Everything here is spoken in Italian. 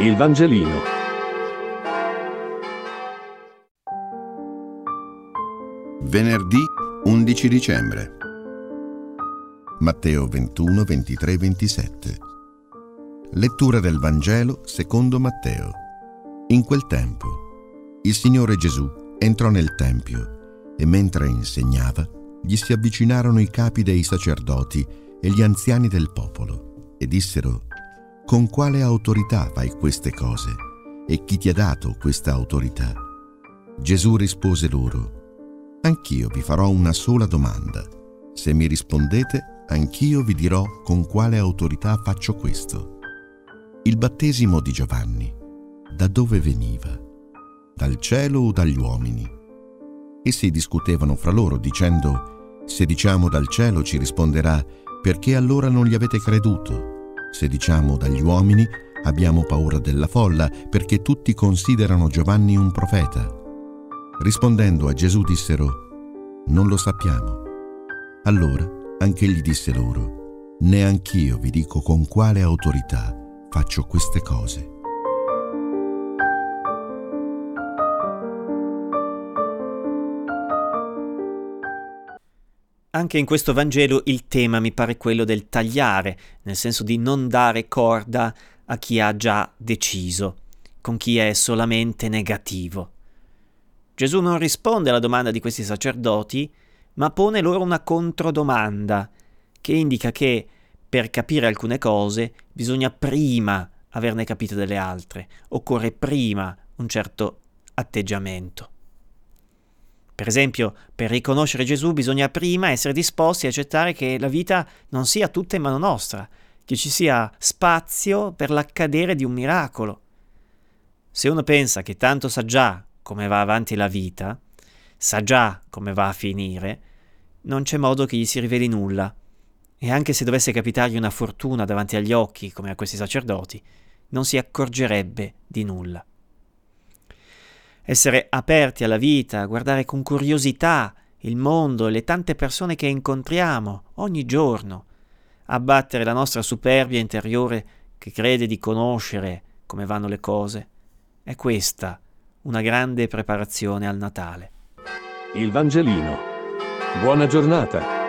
Il Vangelino. Venerdì 11 dicembre. Matteo 21, 23, 27. Lettura del Vangelo secondo Matteo. In quel tempo, il Signore Gesù entrò nel Tempio e mentre insegnava, gli si avvicinarono i capi dei sacerdoti e gli anziani del popolo e dissero, con quale autorità fai queste cose? E chi ti ha dato questa autorità? Gesù rispose loro, Anch'io vi farò una sola domanda. Se mi rispondete, anch'io vi dirò con quale autorità faccio questo. Il battesimo di Giovanni, da dove veniva? Dal cielo o dagli uomini? Essi discutevano fra loro dicendo, se diciamo dal cielo ci risponderà, perché allora non gli avete creduto? Se diciamo dagli uomini, abbiamo paura della folla, perché tutti considerano Giovanni un profeta. Rispondendo a Gesù dissero, non lo sappiamo. Allora anche gli disse loro, neanch'io vi dico con quale autorità faccio queste cose. Anche in questo Vangelo il tema mi pare quello del tagliare, nel senso di non dare corda a chi ha già deciso, con chi è solamente negativo. Gesù non risponde alla domanda di questi sacerdoti, ma pone loro una controdomanda, che indica che per capire alcune cose bisogna prima averne capite delle altre, occorre prima un certo atteggiamento. Per esempio, per riconoscere Gesù bisogna prima essere disposti a accettare che la vita non sia tutta in mano nostra, che ci sia spazio per l'accadere di un miracolo. Se uno pensa che tanto sa già come va avanti la vita, sa già come va a finire, non c'è modo che gli si riveli nulla. E anche se dovesse capitargli una fortuna davanti agli occhi, come a questi sacerdoti, non si accorgerebbe di nulla essere aperti alla vita, guardare con curiosità il mondo e le tante persone che incontriamo ogni giorno, abbattere la nostra superbia interiore che crede di conoscere come vanno le cose. È questa una grande preparazione al Natale. Il Vangelino. Buona giornata.